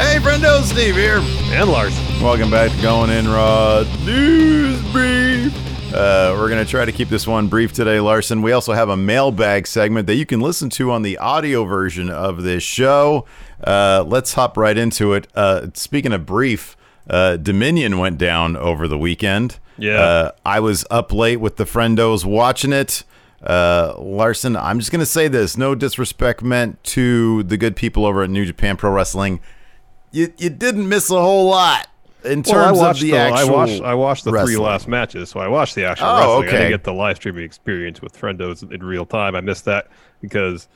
Hey, friendo, Steve here. And Lars. Welcome back to Going In Raw News Brief. Uh, we're going to try to keep this one brief today, Larson. We also have a mailbag segment that you can listen to on the audio version of this show. Uh, let's hop right into it. Uh, speaking of brief, uh, Dominion went down over the weekend. Yeah. Uh, I was up late with the friendos watching it. Uh, Larson, I'm just going to say this no disrespect meant to the good people over at New Japan Pro Wrestling. You, you didn't miss a whole lot in Well, I terms watched of the, actual. I watched I watched the wrestling. three last matches, so I watched the actual Oh, wrestling. I okay. didn't get the live streaming experience with friendos in real time. I missed that because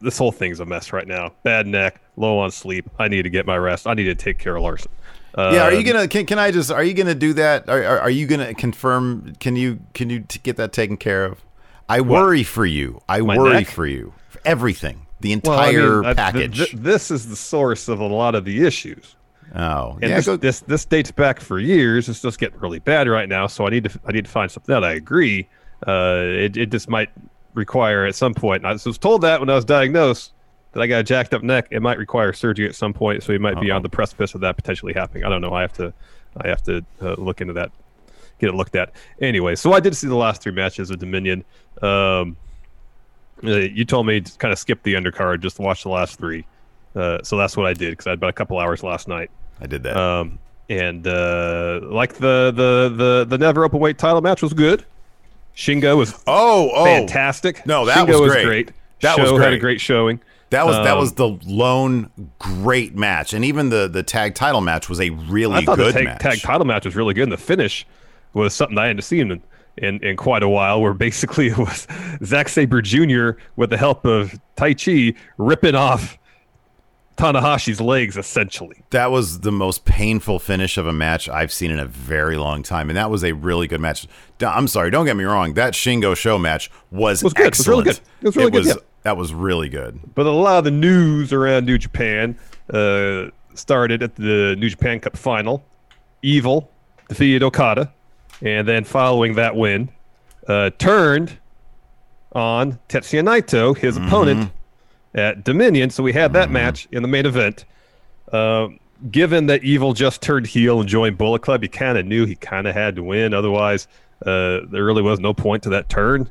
this whole thing's a mess right now. Bad neck, low on sleep. I need to get my rest. I need to take care of Larson. Uh, Yeah, are you gonna? Can, can I just? Are you gonna do that? Are, are, are you gonna confirm? Can you can you t- get that taken care of? I worry for you. I My worry neck? for you. For everything, the Well, I mean, entire I- th- package. th- this is the source of a lot of the issues. oh, And yeah. this, Go, this this dates back for years. It's just getting really bad right now. So I need to I need to find something out. I agree. Uh, it it just might require at some point. I was told that when I was diagnosed that I got a jacked up neck. It might require surgery at some point. So we might be Uh-oh. on the precipice of that potentially happening. I don't know. I have to I have to uh, look into that, get it looked at. Anyway, so I did see the last three matches of Dominion. Um, uh, you told me to kind of skip the undercard, just watch the last three. Uh, so that's what I did because I had about a couple hours last night. I did that. Um, and uh, like the the the the never open weight title match was good. Shingo was oh, oh, fantastic. No, that Shingo was great. That was SHO had a great. great showing. That was that Um, was the lone great match, and even the the tag title match was a really I thought good the tag, match. tag title match was really good. And the finish was something I hadn't seen in, in, in quite a while, where basically it was Zack Sabre Jr. with the help of Taichi ripping off Tanahashi's legs, essentially. That was the most painful finish of a match I've seen in a very long time, and that was a really good match. I'm sorry, don't get me wrong. That Shingo SHO match was, Was good. It was really good. It was really good, yeah. That was really good. But a lot of the news around New Japan uh, started at the New Japan Cup final. Evil defeated Okada, and then following that win, uh, turned on Tetsuya Naito, his opponent, at Dominion. So we had that match in the main event. Um, given that Evil just turned heel and joined Bullet Club, you kind of knew he kind of had to win. Otherwise, uh, there really was no point to that turn.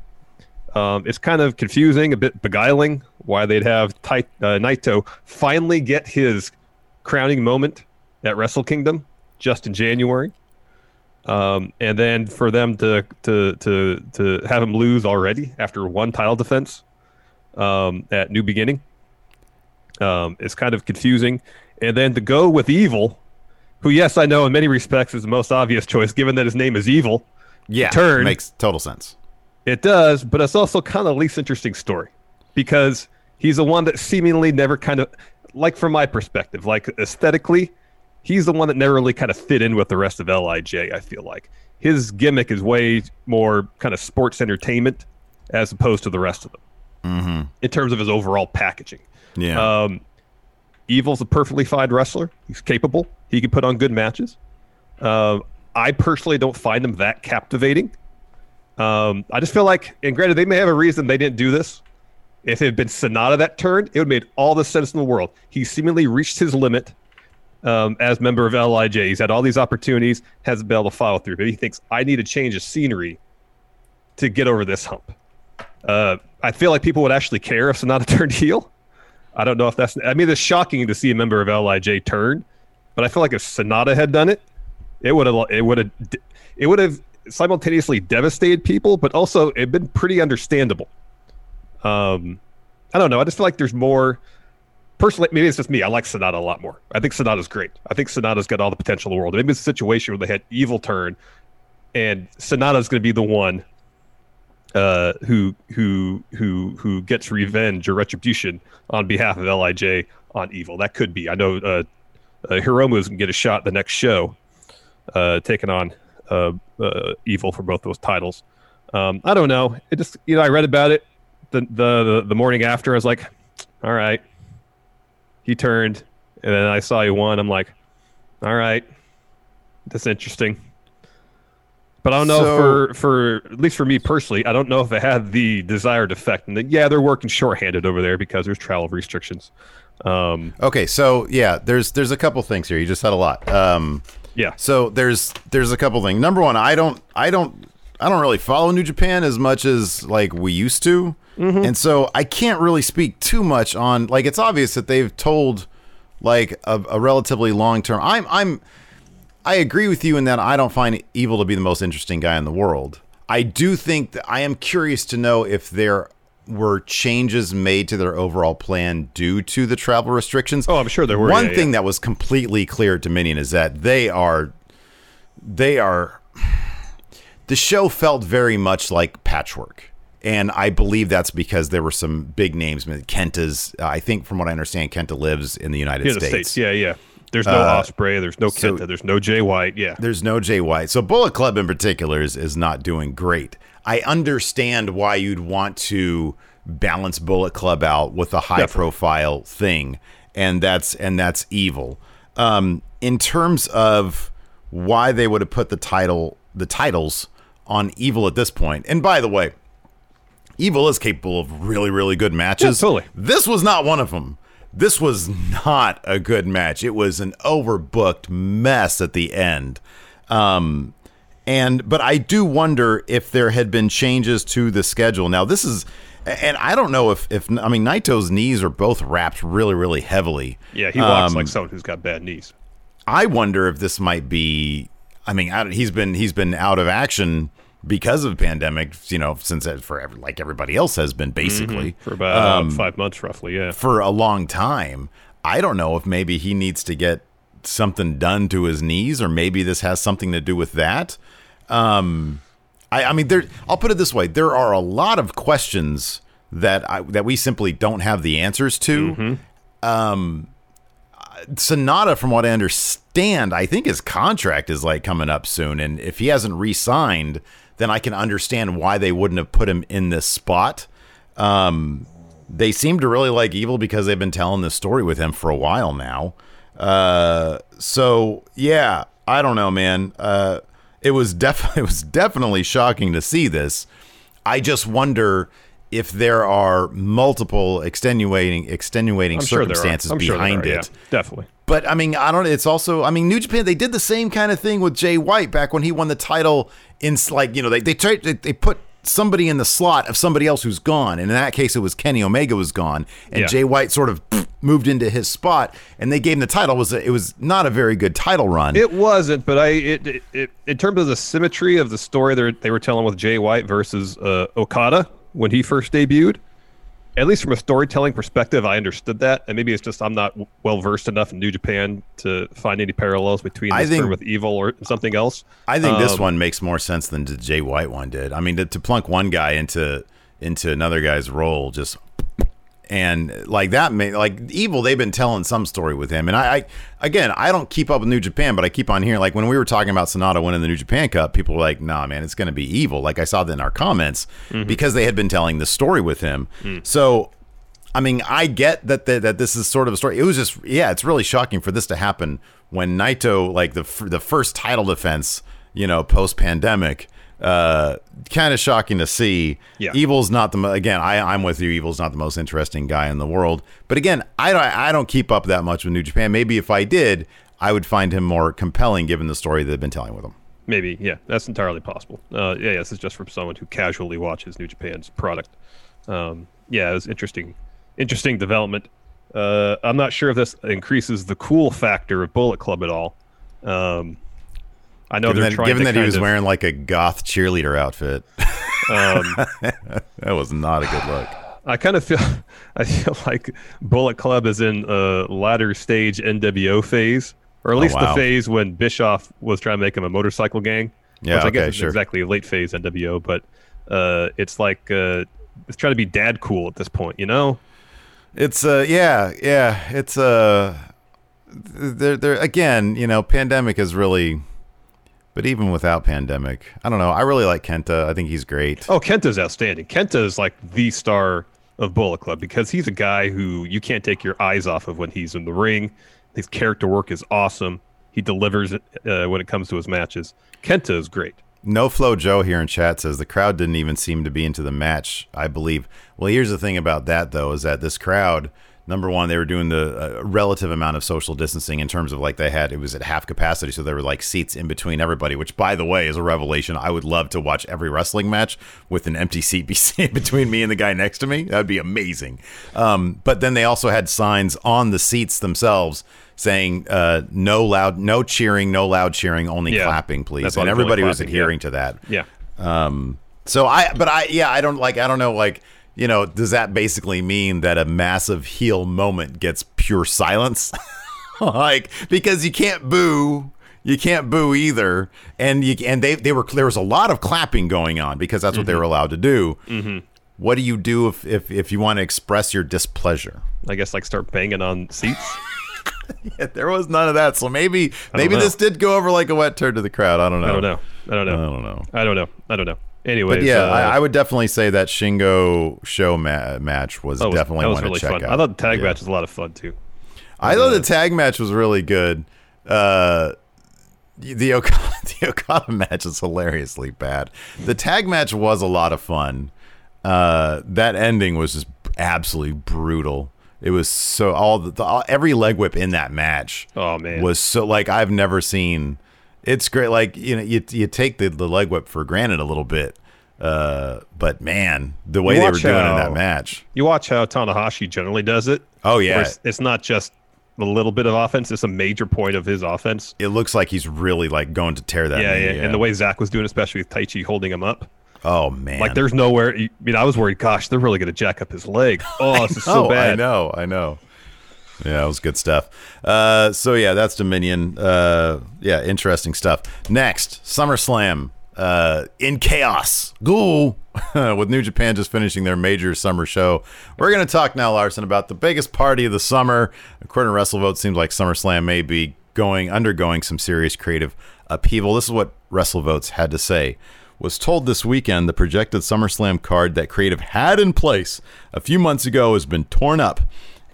Um, it's kind of confusing, a bit beguiling, why they'd have Tai- uh, Naito finally get his crowning moment at Wrestle Kingdom just in January, um, and then for them to to to to have him lose already after one title defense um, at New Beginning. Um, it's kind of confusing, and then to go with Evil, who yes I know in many respects is the most obvious choice, given that his name is Evil. Yeah, Turn. makes total sense. It does, but it's also kind of the least interesting story because he's the one that seemingly never kind of, like from my perspective, like aesthetically, he's the one that never really kind of fit in with the rest of LIJ. I feel like his gimmick is way more kind of sports entertainment as opposed to the rest of them Mm-hmm. in terms of his overall packaging. Yeah, Um, Evil's a perfectly fine wrestler. He's capable. He can put on good matches. Um, I personally don't find him that captivating. Um, I just feel like, and granted, they may have a reason they didn't do this. If it had been Sanada that turned, it would have made all the sense in the world. He seemingly reached his limit um, as member of LIJ. He's had all these opportunities, hasn't been able to follow through. But he thinks I need a change of scenery to get over this hump. Uh, I feel like people would actually care if Sanada turned heel. I don't know if that's. I mean, it's shocking to see a member of LIJ turn, but I feel like if Sanada had done it, it would have. It would have. It would have simultaneously devastated people, but also it'd been pretty understandable. Um, I don't know. I just feel like there's more. Personally, maybe it's just me. I like Sanada a lot more. I think Sanada's great. I think Sanada's got all the potential in the world. Maybe it's a situation where they had evil turn, and Sanada's going to be the one uh, who who who who gets revenge or retribution on behalf of LIJ on Evil. That could be. I know uh, uh, Hiromu is gonna get a shot the next show, uh, taking on uh, uh, Evil for both those titles. Um, I don't know. It just you know I read about it the the the, the morning after. I was like, all right. He turned, and then I saw he won. I'm like, all right, that's interesting. But I don't know So- for for at least for me personally, I don't know if it had the desired effect. And that, yeah, they're working shorthanded over there because there's travel restrictions. Um, Okay, so yeah, there's there's a couple things here. You just said a lot. Um, yeah, so there's there's a couple things. Number one, I don't I don't I don't really follow New Japan as much as like we used to, Mm-hmm. and so I can't really speak too much on like it's obvious that they've told like a, a relatively long term. I'm I'm I agree with you in that I don't find Evil to be the most interesting guy in the world. I do think that I am curious to know if there were changes made to their overall plan due to the travel restrictions. Oh, I'm sure there were, One yeah, thing yeah. that was completely clear at Dominion is that they are they are the show felt very much like patchwork. And I believe that's because there were some big names. Kenta's, I think, from what I understand, Kenta lives in the United yeah, States. states. Yeah, yeah. There's no Ospreay. There's no so- Kenta. There's no Jay White. Yeah, There's no Jay White. So Bullet Club in particular is, is not doing great. I understand why you'd want to balance Bullet Club out with a high Definitely. profile thing, and that's and that's evil. Um, in terms of why they would have put the title the titles on evil at this point, and by the way, Evil is capable of really, really good matches. Yeah, totally. This was not one of them. This was not a good match. It was an overbooked mess at the end. Um, and but I do wonder if there had been changes to the schedule. Now this is, and I don't know if if I mean Naito's knees are both wrapped really, really heavily. yeah. He walks Um, like someone who's got bad knees. I wonder if this might be. I mean, I he's been he's been out of action because of pandemic. You know, since for like everybody else has been basically for about um, five months, roughly. Yeah. for a long time. I don't know if maybe he needs to get something done to his knees, or maybe this has something to do with that. Um, I, I mean, there. I'll put it this way: there are a lot of questions that I, that we simply don't have the answers to. Um, Sanada, from what I understand, I think his contract is like coming up soon, and if he hasn't re-signed, then I can understand why they wouldn't have put him in this spot. Um, they seem to really like Evil because they've been telling this story with him for a while now. Uh, so yeah, I don't know, man. Uh, it was def- it was definitely shocking to see this. I just wonder if there are multiple extenuating extenuating I'm sure are. circumstances sure behind yeah, it. definitely. But I mean, I don't. It's also, I mean, New Japan. They did the same kind of thing with Jay White back when he won the title. In like, you know, they they tried they, they put somebody in the slot of somebody else who's gone, and in that case, it was Kenny Omega was gone, and Yeah. Jay White sort of moved into his spot, and they gave him the title. It was a, it was not a very good title run. It wasn't, but I it, it, it in terms of the symmetry of the story they they were telling with Jay White versus uh, Okada when he first debuted. At least from a storytelling perspective, I understood that, and maybe it's just I'm not well versed enough in New Japan to find any parallels between I think- with Evil or something else. I think this Um, one makes more sense than the Jay White one did. I mean, to, to plunk one guy into into another guy's role just and like that may like evil they've been telling some story with him. And I, I again i don't keep up with new japan but i keep on hearing like when we were talking about sanada winning the new japan cup people were like nah man it's going to be evil. Like i saw that in our comments mm-hmm. because they had been telling the story with him. Mm. So I mean, I get that the, that this is sort of a story. It was just, yeah, it's really shocking for this to happen when Naito, like the the first title defense, you know, post pandemic, uh, kind of shocking to see. Yeah. Evil's not the mo- again. I I'm with you. Evil's not the most interesting guy in the world, but again, I don't I don't keep up that much with New Japan. Maybe if I did, I would find him more compelling given the story they've been telling with him. Maybe, yeah, that's entirely possible. Uh, yeah, yeah, this is just from someone who casually watches New Japan's product. Um, yeah, it was interesting, interesting development. Uh, I'm not sure if this increases the cool factor of Bullet Club at all. Um, I know Given they're that, trying given that he was of, wearing like a goth cheerleader outfit, Um, that was not a good look. I kind of feel, I feel like Bullet Club is in a latter stage NWO phase, or at Oh, least wow. the phase when Bischoff was trying to make him a motorcycle gang. Yeah, which I okay, guess is sure. exactly a late phase NWO, but Uh, it's like uh, it's trying to be dad cool at this point, you know? It's uh yeah, yeah. It's uh there there again, you know, pandemic is really but even without pandemic, I don't know. I really like Kenta. I think he's great. Oh, Kenta's outstanding. Kenta is like the star of Bullet Club because he's a guy who you can't take your eyes off of when he's in the ring. His character work is awesome. He delivers it uh, when it comes to his matches. Kenta is great. No Flow Joe here in chat says the crowd didn't even seem to be into the match, I believe. Well, here's the thing about that, though, is that this crowd, number one, they were doing the uh, relative amount of social distancing in terms of like they had, it was at half capacity. So there were like seats in between everybody, which, by the way, is a revelation. I would love to watch every wrestling match with an empty seat between me and the guy next to me. That'd be amazing. Um, but then they also had signs on the seats themselves saying uh, no loud, no cheering, no loud cheering, only Yeah. clapping, please. That's And everybody was adhering yeah. to that. Yeah. Um, so I, but I, yeah, I don't like, I don't know, like, you know, does that basically mean that a massive heel moment gets pure silence? like, because you can't boo. You can't boo either, and you and they they were there was a lot of clapping going on because that's what they were allowed to do. Mm-hmm. What do you do if, if if you want to express your displeasure? I guess like start banging on seats. there was none of that, so maybe maybe know. this did go over like a wet turd to the crowd. I don't know. I don't know. I don't know I don't know. I don't know. I don't know. Anyways, But yeah, uh, I, I would definitely say that Shingo SHO ma- match was was, definitely was one really to check fun. out. I thought the tag Yeah. match was a lot of fun too. I thought the tag match was really good. Uh, the Okada, the Okada match is hilariously bad. The tag match was a lot of fun. Uh, that ending was just absolutely brutal. It was so all the, the all, every leg whip in that match. Oh, man. was so like I've never seen. It's great. Like you know, you you take the, the leg whip for granted a little bit. Uh, but man, the way You they were doing it in that match. You watch how Tanahashi generally does it. Oh yeah, it's, it's not just a little bit of offense; it's a major point of his offense. it looks like he's really like going to tear that. Yeah, knee, yeah, And the way Zack was doing, especially with Taichi holding him up, Oh man, like there's nowhere. I mean, I was worried. Gosh, they're really going to jack up his leg. Oh, this is so bad. I know, I know. Yeah, it was good stuff. Uh, so yeah, that's Dominion. Uh, yeah, interesting stuff. Next, SummerSlam uh, in chaos. Ghoul with New Japan just finishing their major summer show. We're gonna talk now, Larson, about the biggest party of the summer. According to WrestleVote, seems like SummerSlam may be going undergoing some serious creative upheaval. This is what WrestleVotes had to say was told this weekend the projected SummerSlam card that Creative had in place a few months ago has been torn up.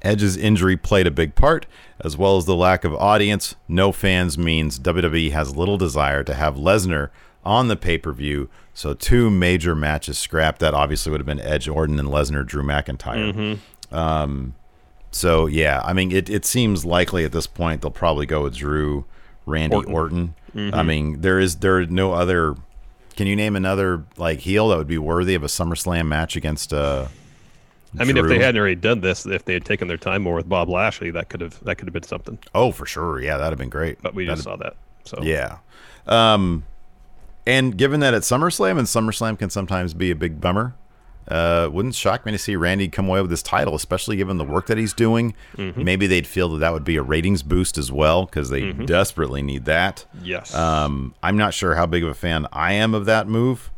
Edge's injury played a big part, as well as the lack of audience. No fans means WWE has little desire to have Lesnar on the pay per view. So, two major matches scrapped. That obviously would have been Edge Orton and Lesnar Drew McIntyre. Um, so, yeah, I mean, it, it seems likely at this point they'll probably go with Drew, Randy Orton. I mean, there is there are no other. Can you name another like heel that would be worthy of a SummerSlam match against? Uh, I mean, if they hadn't already done this, if they had taken their time more with Bob Lashley, that could have that could have been something. Oh, for sure. Yeah, that'd have been great. But we just That'd- saw that. So Yeah. Um, and given that it's SummerSlam and SummerSlam can sometimes be a big bummer, uh, wouldn't shock me to see Randy come away with this title, especially given the work that he's doing. Mm-hmm. Maybe they'd feel that that would be a ratings boost as well because they Mm-hmm. desperately need that. yes, Um, I'm not sure how big of a fan I am of that move,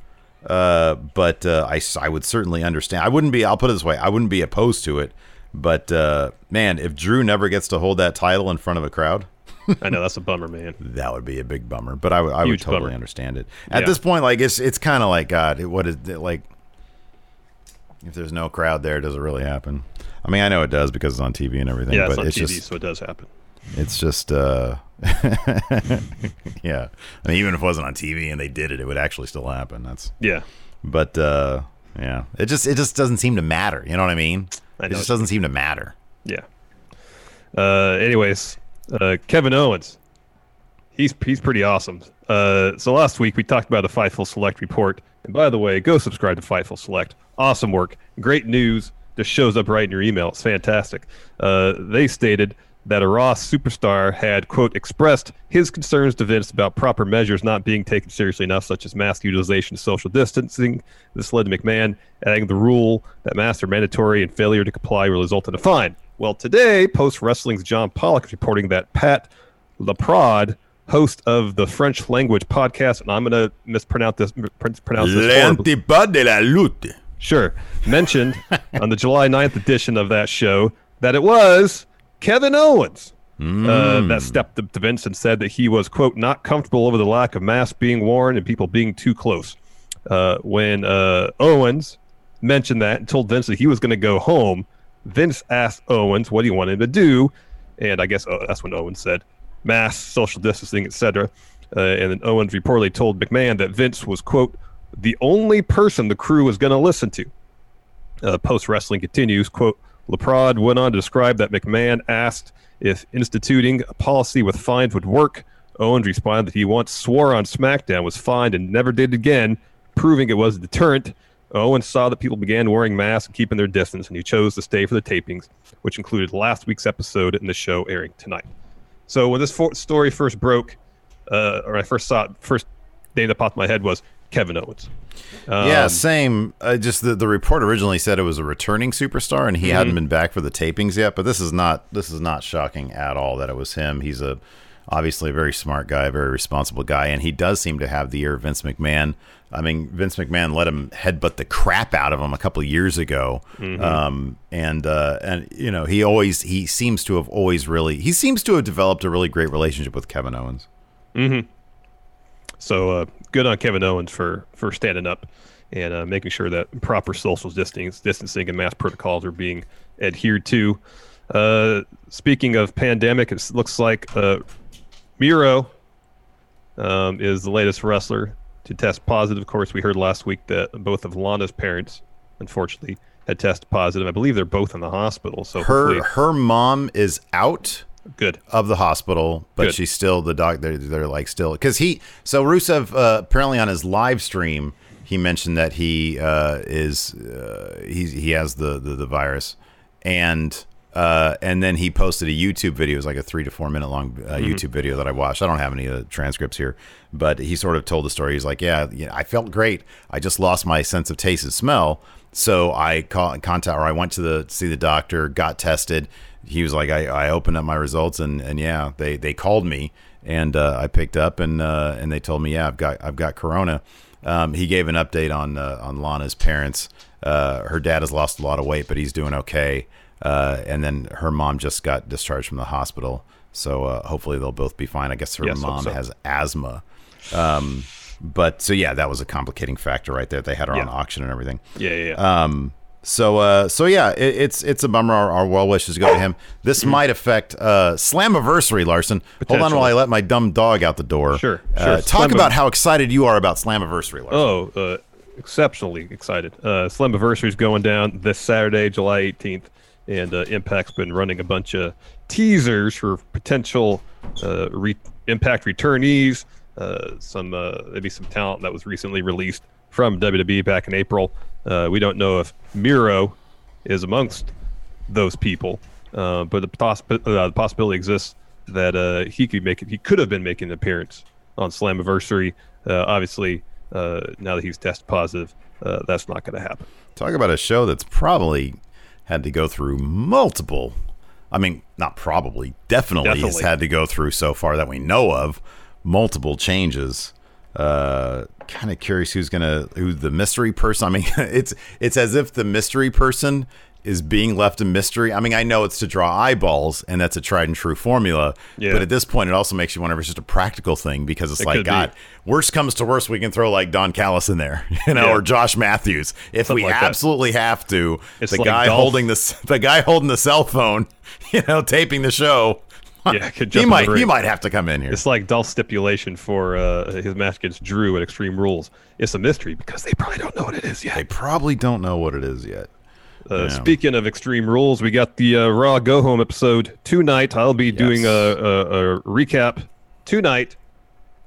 uh, but uh, I, I would certainly understand. I wouldn't be. I'll put it this way: I wouldn't be opposed to it. But uh, man, if Drew never gets to hold that title in front of a crowd, I know that's a bummer, man. that would be a big bummer. But I, would- I would totally bummer. understand it. At Yeah. this point, like it's it's kind of like God. What is it like? If there's no crowd there, does it really happen? I mean, I know it does because it's on TV and everything. Yeah, but it's on it's TV, just so it does happen. It's just uh yeah. I mean, even if it wasn't on TV and they did it, it would actually still happen. That's Yeah, but uh yeah. It just it just doesn't seem to matter. You know what I mean? I it just doesn't seem to matter. yeah. Uh, anyways, uh, Kevin Owens, he's he's pretty awesome. Uh, so last week we talked about the Fightful Select report, and by the way, go subscribe to Fightful Select. Awesome work, great news. Just shows up right in your email. It's fantastic. Uh, they stated that a Raw superstar had quote expressed his concerns to Vince about proper measures not being taken seriously enough, such as mask utilization, social distancing. This led to McMahon adding the rule that masks are mandatory and failure to comply will result in a fine. Well, today, Post Wrestling's John Pollock is reporting that Pat LaPrade host of the French language podcast, and I'm going to mispronounce this. Pronounce this. L'antipode de la lutte. Sure. Mentioned on the July 9th edition of that show that it was Kevin Owens uh, that stepped up to Vince and said that he was, quote, not comfortable over the lack of masks being worn and people being too close. Uh, when uh, Owens mentioned that and told Vince that he was going to go home, Vince asked Owens what he wanted to do. And I guess uh, that's when Owens said masks, social distancing, etc. Uh, and then Owens reportedly told McMahon that Vince was, quote, the only person the crew was going to listen to. Uh, Post wrestling continues, quote, LaPrade went on to describe that McMahon asked if instituting a policy with fines would work. Owens responded that he once swore on SmackDown was fined and never did again, proving it was a deterrent. Owens saw that people began wearing masks and keeping their distance, and he chose to stay for the tapings, which included last week's episode and the show airing tonight. So when this for- story first broke, uh, or I first saw it, first name that popped in my head was Kevin Owens. yeah, Um, same. Uh, just the, the report originally said it was a returning superstar, and he Mm-hmm. hadn't been back for the tapings yet. But this is not this is not shocking at all that it was him. He's a obviously a very smart guy, a very responsible guy, and he does seem to have the ear of Vince McMahon. I mean, Vince McMahon let him headbutt the crap out of him a couple of years ago, Mm-hmm. um, and uh, and you know he always he seems to have always really he seems to have developed a really great relationship with Kevin Owens. So uh, good on Kevin Owens for for standing up and uh, making sure that proper social distancing, distancing and mask protocols are being adhered to. Uh, speaking of pandemic, it looks like uh, Miro um, is the latest wrestler to test positive. Of course, we heard last week that both of Lana's parents, unfortunately, had tested positive. I believe they're both in the hospital. So Her her mom is out. Good. of the hospital, but Good. she's still the doc. They're, they're like still because he. So Rusev uh, apparently on his live stream he mentioned that he uh, is uh, he he has the, the the virus, and uh, and then he posted a YouTube video. It was like a three to four minute long uh, YouTube video that I watched. I don't have any of the transcripts here, but he sort of told the story. He's like, yeah, yeah, I felt great. I just lost my sense of taste and smell. So I call, contact or I went to the see the doctor, got tested. He was like, I, I opened up my results and, and yeah, they, they called me and uh, I picked up and uh, and they told me, yeah, I've got I've got corona. Um, he gave an update on uh, on Lana's parents. Uh, her dad has lost a lot of weight, but he's doing okay. Uh, and then her mom just got discharged from the hospital, so uh, hopefully they'll both be fine. I guess her Yes, mom so. has asthma. Um, but so yeah, that was a complicating factor right there. They had her on Yeah. auction and everything. Yeah, yeah. yeah. Um, so uh, so yeah, it, it's it's a bummer. Our, our well wishes go to him. This might affect uh, Slammiversary, Larson. Hold on while I let my dumb dog out the door. Sure, Uh, sure. talk Slammiv- about how excited you are about Slammiversary, Larson. Oh, uh, exceptionally excited. Uh, Slim is going down this Saturday, July 18th, and uh, Impact's been running a bunch of teasers for potential uh, re- Impact returnees, uh, some uh, maybe some talent that was recently released from WWE back in April. Uh, we don't know if Miro is amongst those people, uh, but the, possi- uh, the possibility exists that uh, he could make it. He could have been making an appearance on Slammiversary. Uh, obviously, uh, now that he's test positive, uh, that's not going to happen. Talk about a show that's probably had to go through multiple. I mean, not probably, definitely, has had to go through so far that we know of multiple changes. Uh, kind of curious who's gonna who the mystery person. I mean, it's it's as if the mystery person is being left a mystery. I mean, I know it's to draw eyeballs, and that's a tried and true formula. Yeah. But at this point, it also makes you wonder if it's just a practical thing because it's It like, could be. God, worst comes to worst, we can throw like Don Callis in there, you know, Yeah. or Josh Matthews if Something we like that. absolutely have to. It's the like guy Dolph- holding the the guy holding the cell phone, you know, taping the show. Yeah, could he jump in might he might have to come in here. It's like Dolph's stipulation for uh, his match against Drew at Extreme Rules. It's a mystery because they probably don't know what it is yet. They probably don't know what it is yet. Uh, Yeah. Speaking of Extreme Rules, we got the uh, Raw Go Home episode tonight. I'll be doing a, a, a recap tonight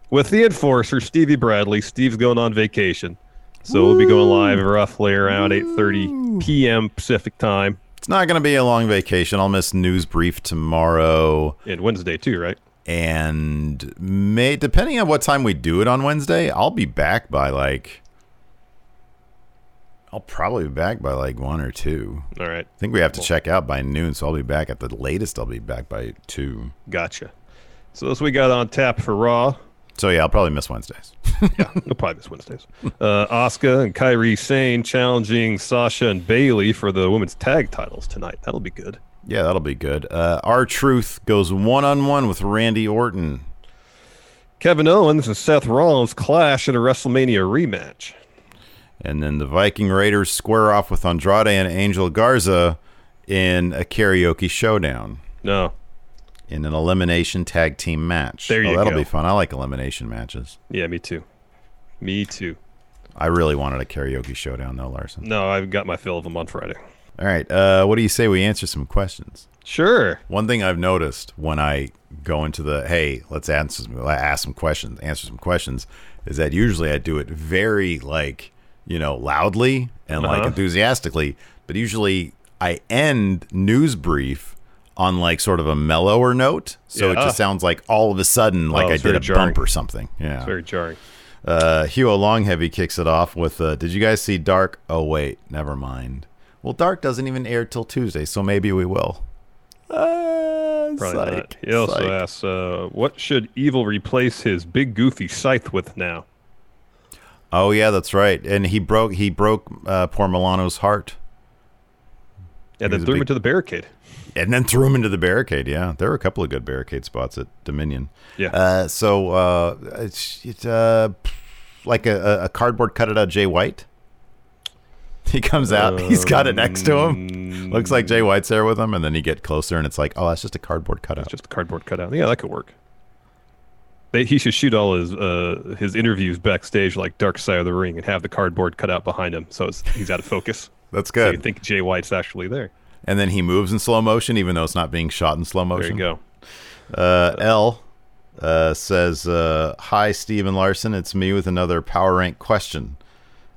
with the enforcer Stevie Bradley. Steve's going on vacation, so we'll be going live roughly around 8:30 p.m. Pacific time It's not going to be a long vacation. I'll miss news brief tomorrow, and Wednesday too, right? and may depending on what time we do it on Wednesday, I'll be back by like. I'll probably be back by like one or two. All right, I think we have to check out by noon, so I'll be back at the latest. I'll be back by two. gotcha. So those we got on tap for Raw. So yeah, I'll probably miss Wednesdays. yeah, we'll probably miss Wednesdays. Uh, Asuka and Kairi Sane challenging Sasha and Bayley for the women's tag titles tonight. That'll be good. Yeah, that'll be good. Uh, R-Truth goes one on one with Randy Orton. Kevin Owens and Seth Rollins clash in a WrestleMania rematch. And then the Viking Raiders square off with Andrade and Angel Garza in a karaoke showdown No. In an elimination tag team match. There you oh, that'll go. be fun. I like elimination matches. Yeah, me too. Me too. I really wanted a karaoke showdown though, Larson. No, I've got my fill of them on Friday. All right, uh, what do you say we answer some questions? Sure. One thing I've noticed when I go into the hey, let's answer some, ask some questions, answer some questions, is that usually I do it very like you know loudly and like Uh-huh. enthusiastically, but usually I end news brief on like sort of a mellower note, so it just sounds like all of a sudden like Oh, I did a jarring. bump or something. Yeah. It's very jarring. Uh, Hugo Longheavy kicks it off with, uh, "Did you guys see Dark? Oh wait, never mind. Well, Dark doesn't even air till Tuesday, so maybe we will." Uh, Probably psych, not. He also psych. asks, uh, what should Evil replace his big goofy scythe with now? Oh yeah, that's right. And he broke he broke uh, poor Milano's heart, Yeah, He then threw him big- into the barricade. And then threw him into the barricade. Yeah, there were a couple of good barricade spots at Dominion. Yeah. Uh, so uh, it's, it's uh, like a, a cardboard cut out Jay White. He comes out. he's got it next to him. Looks like Jay White's there with him, and then you get closer, and it's like, oh, that's just a cardboard cutout. It's just a cardboard cutout. Yeah, that could work. They, he should shoot all his uh, his interviews backstage like Dark Side of the Ring and have the cardboard cutout behind him, so it's, he's out of focus. That's good. So you think Jay White's actually there? And then he moves in slow motion, even though it's not being shot in slow motion. There you go. Uh, L uh, says, uh, "Hi, Steven Larson. It's me with another power rank question.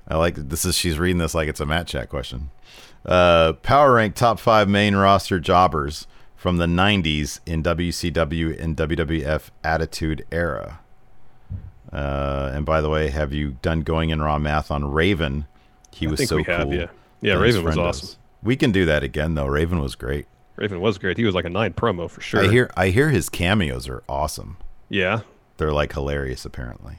I like this is she's reading this like it's a Matt Chat question. Uh, power rank top five main roster jobbers from the '90s in WCW and WWF Attitude Era. Uh, and by the way, have you done going in raw math on Raven? He I was so we have, cool. yeah. Yeah, Raven was awesome. does. We can do that again though. Raven was great. Raven was great. He was like a nine promo for sure. I hear I hear his cameos are awesome. Yeah. They're like hilarious apparently.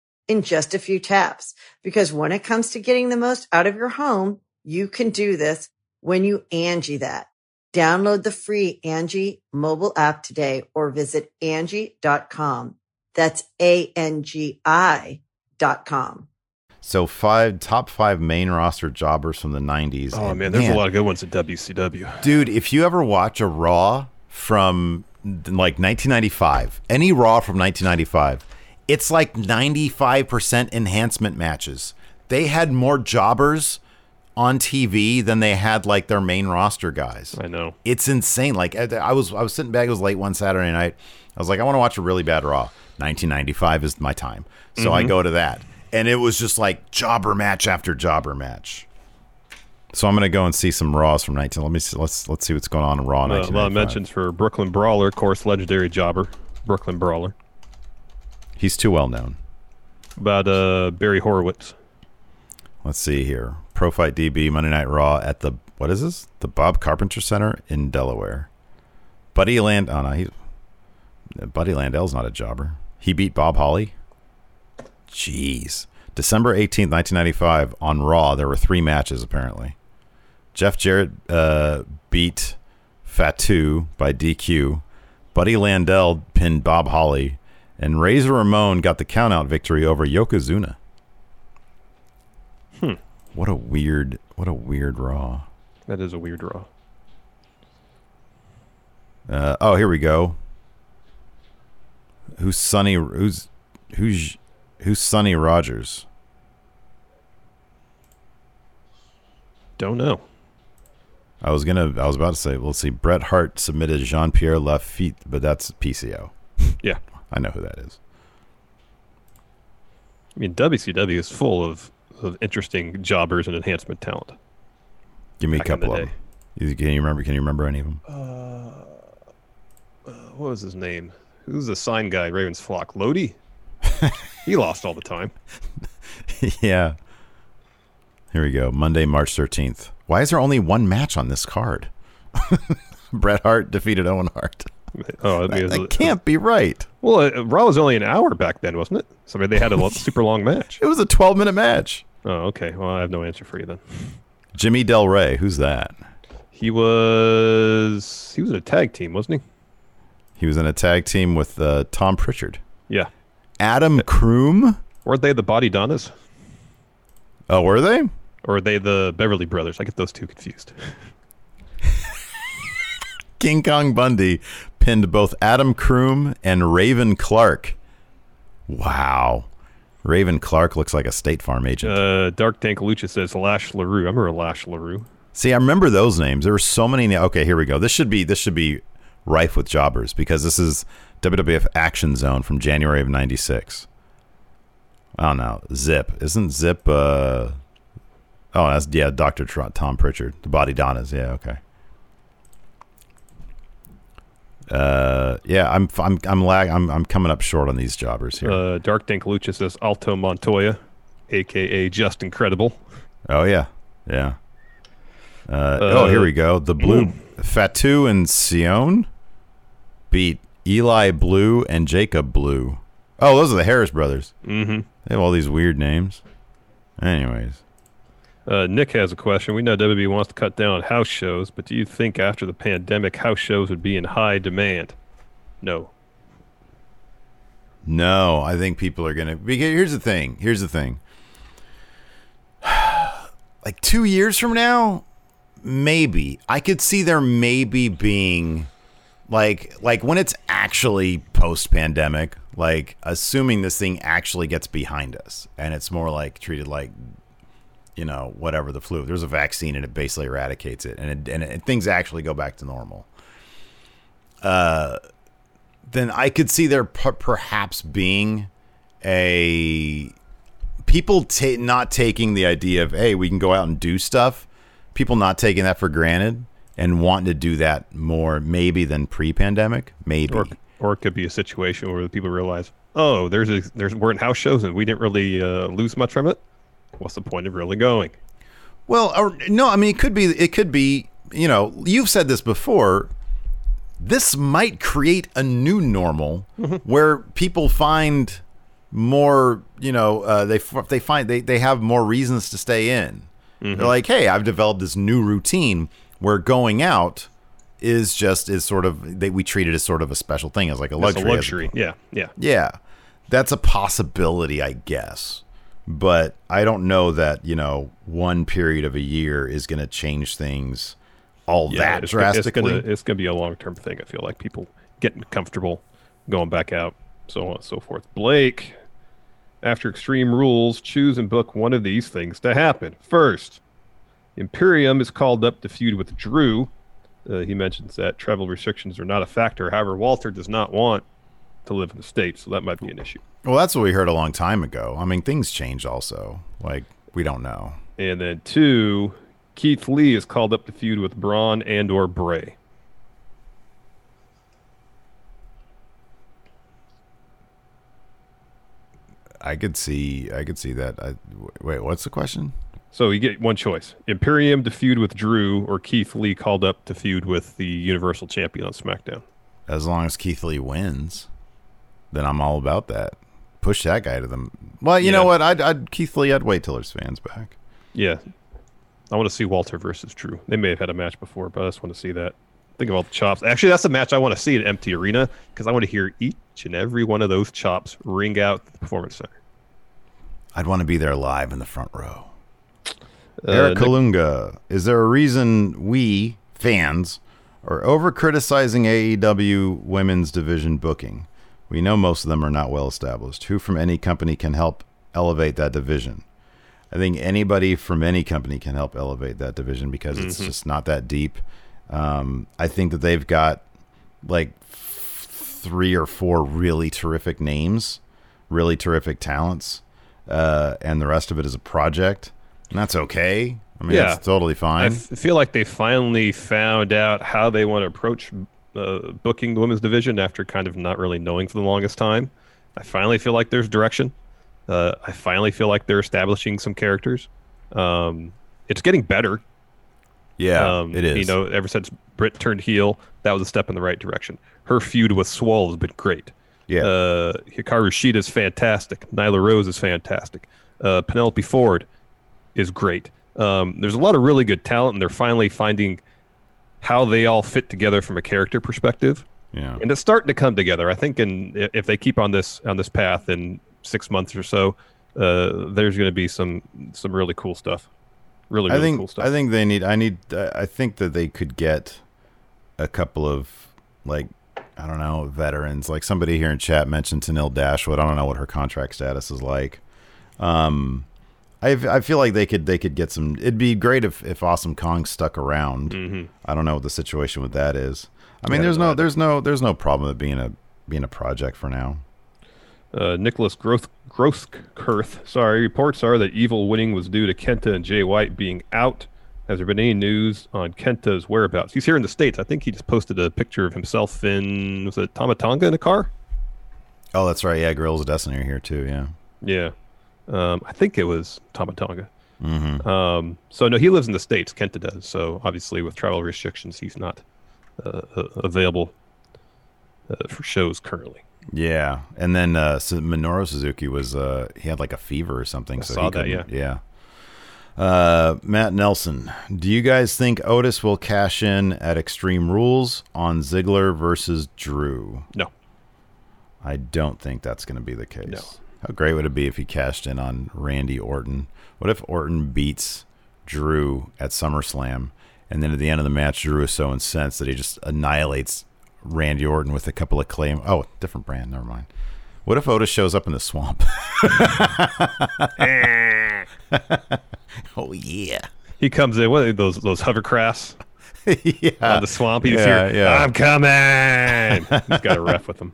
in just a few taps. Because when it comes to getting the most out of your home, you can do this when you Angie that. Download the free Angie mobile app today or visit Angie.com. That's A-N-G-I dot com. So five top five main roster jobbers from the '90s. Oh And man, there's a lot of good ones at WCW. dude. If you ever watch a Raw from like 1995, any Raw from 1995, it's like 95% enhancement matches. They had more jobbers on TV than they had like their main roster guys. I know. It's insane. Like I was I was sitting back, it was late one Saturday night. I was like, I want to watch a really bad Raw. 1995 is my time. So I go to that. And it was just like jobber match after jobber match. So I'm gonna go and see some Raws from 19. Let me see. Let's let's see what's going on in Raw. Uh, a lot of mentions for Brooklyn Brawler, of course, legendary jobber, Brooklyn Brawler. He's too well known. About uh, Barry Horowitz. Let's see here. Pro Fight DB Monday Night Raw at the what is this? The Bob Carpenter Center in Delaware. Buddy Land. Oh no, he. Buddy Landel's not a jobber. He beat Bob Holly. Jeez. December eighteenth, nineteen ninety five on Raw. There were three matches apparently. Jeff Jarrett uh, beat Fatu by DQ. Buddy Landel pinned Bob Holly, and Razor Ramon got the countout victory over Yokozuna. Hmm. What a weird, what a weird Raw. That is a weird Raw. Uh, oh, here we go. Who's Sonny? Who's who's who's Sonny Rogers? Don't know. I was gonna, I was about to say, let's see. Bret Hart submitted Jean Pierre Lafitte, but that's PCO. Yeah. I know who that is. I mean, WCW is full of, of interesting jobbers and enhancement talent. Give me a couple of them. You- Can you remember? Can you remember any of them? Uh, uh, what was his name? Who's the sign guy, Ravens Flock? Lodi? he lost all the time. yeah. Here we go. Monday, March thirteenth. Why is there only one match on this card? Bret Hart defeated Owen Hart. Oh, That, that can't be right. Well, uh, Raw was only an hour back then, wasn't it? So I mean, they had a super long match. It was a twelve-minute match. Oh, okay. Well, I have no answer for you then. Jimmy Del Rey, who's that? He was he was in a tag team, wasn't he? He was in a tag team with uh, Tom Pritchard. Yeah. Adam Kroom. Weren't they the Body Donnas? Oh, were they? Or are they the Beverly Brothers? I get those two confused. King Kong Bundy pinned both Adam Kroom and Raven Clark. Wow. Raven Clark looks like a State Farm agent. Uh, Dark Tank Lucha says Lash LaRue. I remember Lash LaRue. See, I remember those names. There were so many. Na- okay, here we go. This should be this should be rife with jobbers because this is WWF Action Zone from January of '96. Oh don't. Zip isn't Zip. uh Oh, that's yeah. Doctor Tom Pritchard, the Body Donnas. Yeah, okay. Uh, yeah, I'm I'm I'm lag. I'm I'm coming up short on these jobbers here. Uh, Dark Tank Lucha says Aldo Montoya, aka Justin Credible. Oh yeah, yeah. Uh, oh, here we go. The blue Fatu and Sion beat Eli Blu and Jacob Blu. Oh, those are the Harris brothers. Mm-hmm. They have all these weird names. Anyways, Uh, Nick has a question. We know WWE wants to cut down on house shows, but do you think after the pandemic, house shows would be in high demand? No. no, I think people are gonna. Here's the thing. Here's the thing. Like two years from now, maybe I could see there maybe being like like when it's actually post pandemic like assuming this thing actually gets behind us and it's more like treated like you know whatever the flu there's a vaccine and it basically eradicates it. And it, and, it, things actually go back to normal. Uh then i could see there per- perhaps being a people not taking the idea of hey we can go out and do stuff. People not taking that for granted and wanting to do that more maybe than pre-pandemic maybe. Or, or it could be a situation where the people realize, oh, there's a, there's weren't house shows and we didn't really uh, lose much from it. What's the point of really going? Well, or no, I mean it could be it could be, you know, you've said this before. This might create a new normal where people find more, you know, uh, they they find they they have more reasons to stay in. They're like, "Hey, I've developed this new routine where going out is just is sort of they, we treat it as sort of a special thing as like a luxury. a luxury. Yeah, yeah. yeah, that's a possibility, I guess. But I don't know that you know one period of a year is going to change things all yeah that it's, drastically. It's it's gonna be a long term thing. I feel like people getting comfortable, going back out, so on and so forth. Blake after Extreme Rules, choose and book one of these things to happen. First, Imperium is called up to feud with Drew. Uh, he mentions that travel restrictions are not a factor. However, Walter does not want to live in the States, so that might be an issue. Well, that's what we heard a long time ago. I mean, things change also. Like, we don't know. And then two, Keith Lee is called up to feud with Braun and or Bray. I could see I could see that. I, wait, what's the question? So you get one choice: Imperium to feud with Drew, or Keith Lee called up to feud with the Universal Champion on SmackDown. As long as Keith Lee wins, then I'm all about that. Push that guy to them. Well, you Yeah. know what? I'd, I'd Keith Lee. I'd wait till his fans back. Yeah, I want to see Walter versus Drew. They may have had a match before, but I just want to see that. Think of all the chops. Actually, that's the match I want to see at Empty Arena because I want to hear each and every one of those chops ring out the Performance Center. I'd want to be there live in the front row. Uh, Eric Nick- Kalunga, is there a reason we fans are over criticizing AEW women's division booking? We know most of them are not well established. Who from any company can help elevate that division? I think anybody from any company can help elevate that division because it's Mm-hmm. just not that deep. Um, I think that they've got like f- three or four really terrific names, really terrific talents, uh, and the rest of it is a project. And that's okay. I mean, Yeah. that's totally fine. f- feel like they finally found out how they want to approach uh, booking the women's division after kind of not really knowing for the longest time. I finally feel like there's direction. Uh, I finally feel like they're establishing some characters. Um, it's getting better. yeah, Um, it is. You know, ever since Britt turned heel, that was a step in the right direction. Her feud with Swole has been great. yeah. Uh, Hikaru Shida is fantastic. Nyla Rose is fantastic. Uh, Penelope Ford is great. Um, there's a lot of really good talent, and they're finally finding how they all fit together from a character perspective, yeah. and it's starting to come together. I think, in if they keep on this on this path in six months or so, uh, there's going to be some some really cool stuff. Really, really I think cool stuff. I think they need. I need. I think that they could get a couple of like I don't know veterans. Like somebody here in chat mentioned Tenille Dashwood. I don't know what her contract status is like. Um, I I feel like they could they could get some. It'd be great if if Awesome Kong stuck around. I don't know what the situation with that is. I mean, Yeah, there's no there's no there's no problem with being a being a project for now. Uh, Nicholas Groth Grothkirth, sorry, reports are that Evil winning was due to Kenta and Jay White being out. Has there been any news on Kenta's whereabouts? He's here in the States. I think he just posted a picture of himself in, was it Tama Tonga in a car? Oh, that's right. Yeah, Guerrillas of Destiny are here too. Yeah. Yeah. Um, I think it was Tama Tonga. Mm-hmm. Um, so, no, he lives in the States. Kenta does. So, obviously, with travel restrictions, he's not uh, uh, available uh, for shows currently. Yeah, and then uh, Minoru Suzuki was uh, he had like a fever or something. I so saw he that, couldn't- yeah. Uh, Matt Nelson, do you guys think Otis will cash in at Extreme Rules on Ziggler versus Drew? No. I don't think that's going to be the case. No. How great would it be if he cashed in on Randy Orton? What if Orton beats Drew at SummerSlam, and then at the end of the match, Drew is so incensed that he just annihilates Randy Orton with a couple of claim? Oh, different brand. Never mind. What if Otis shows up in the swamp? oh yeah, He comes in, what are those, those hovercrafts? yeah. on the swamp. You just yeah, hear, yeah. I'm coming. He's got a ref with him.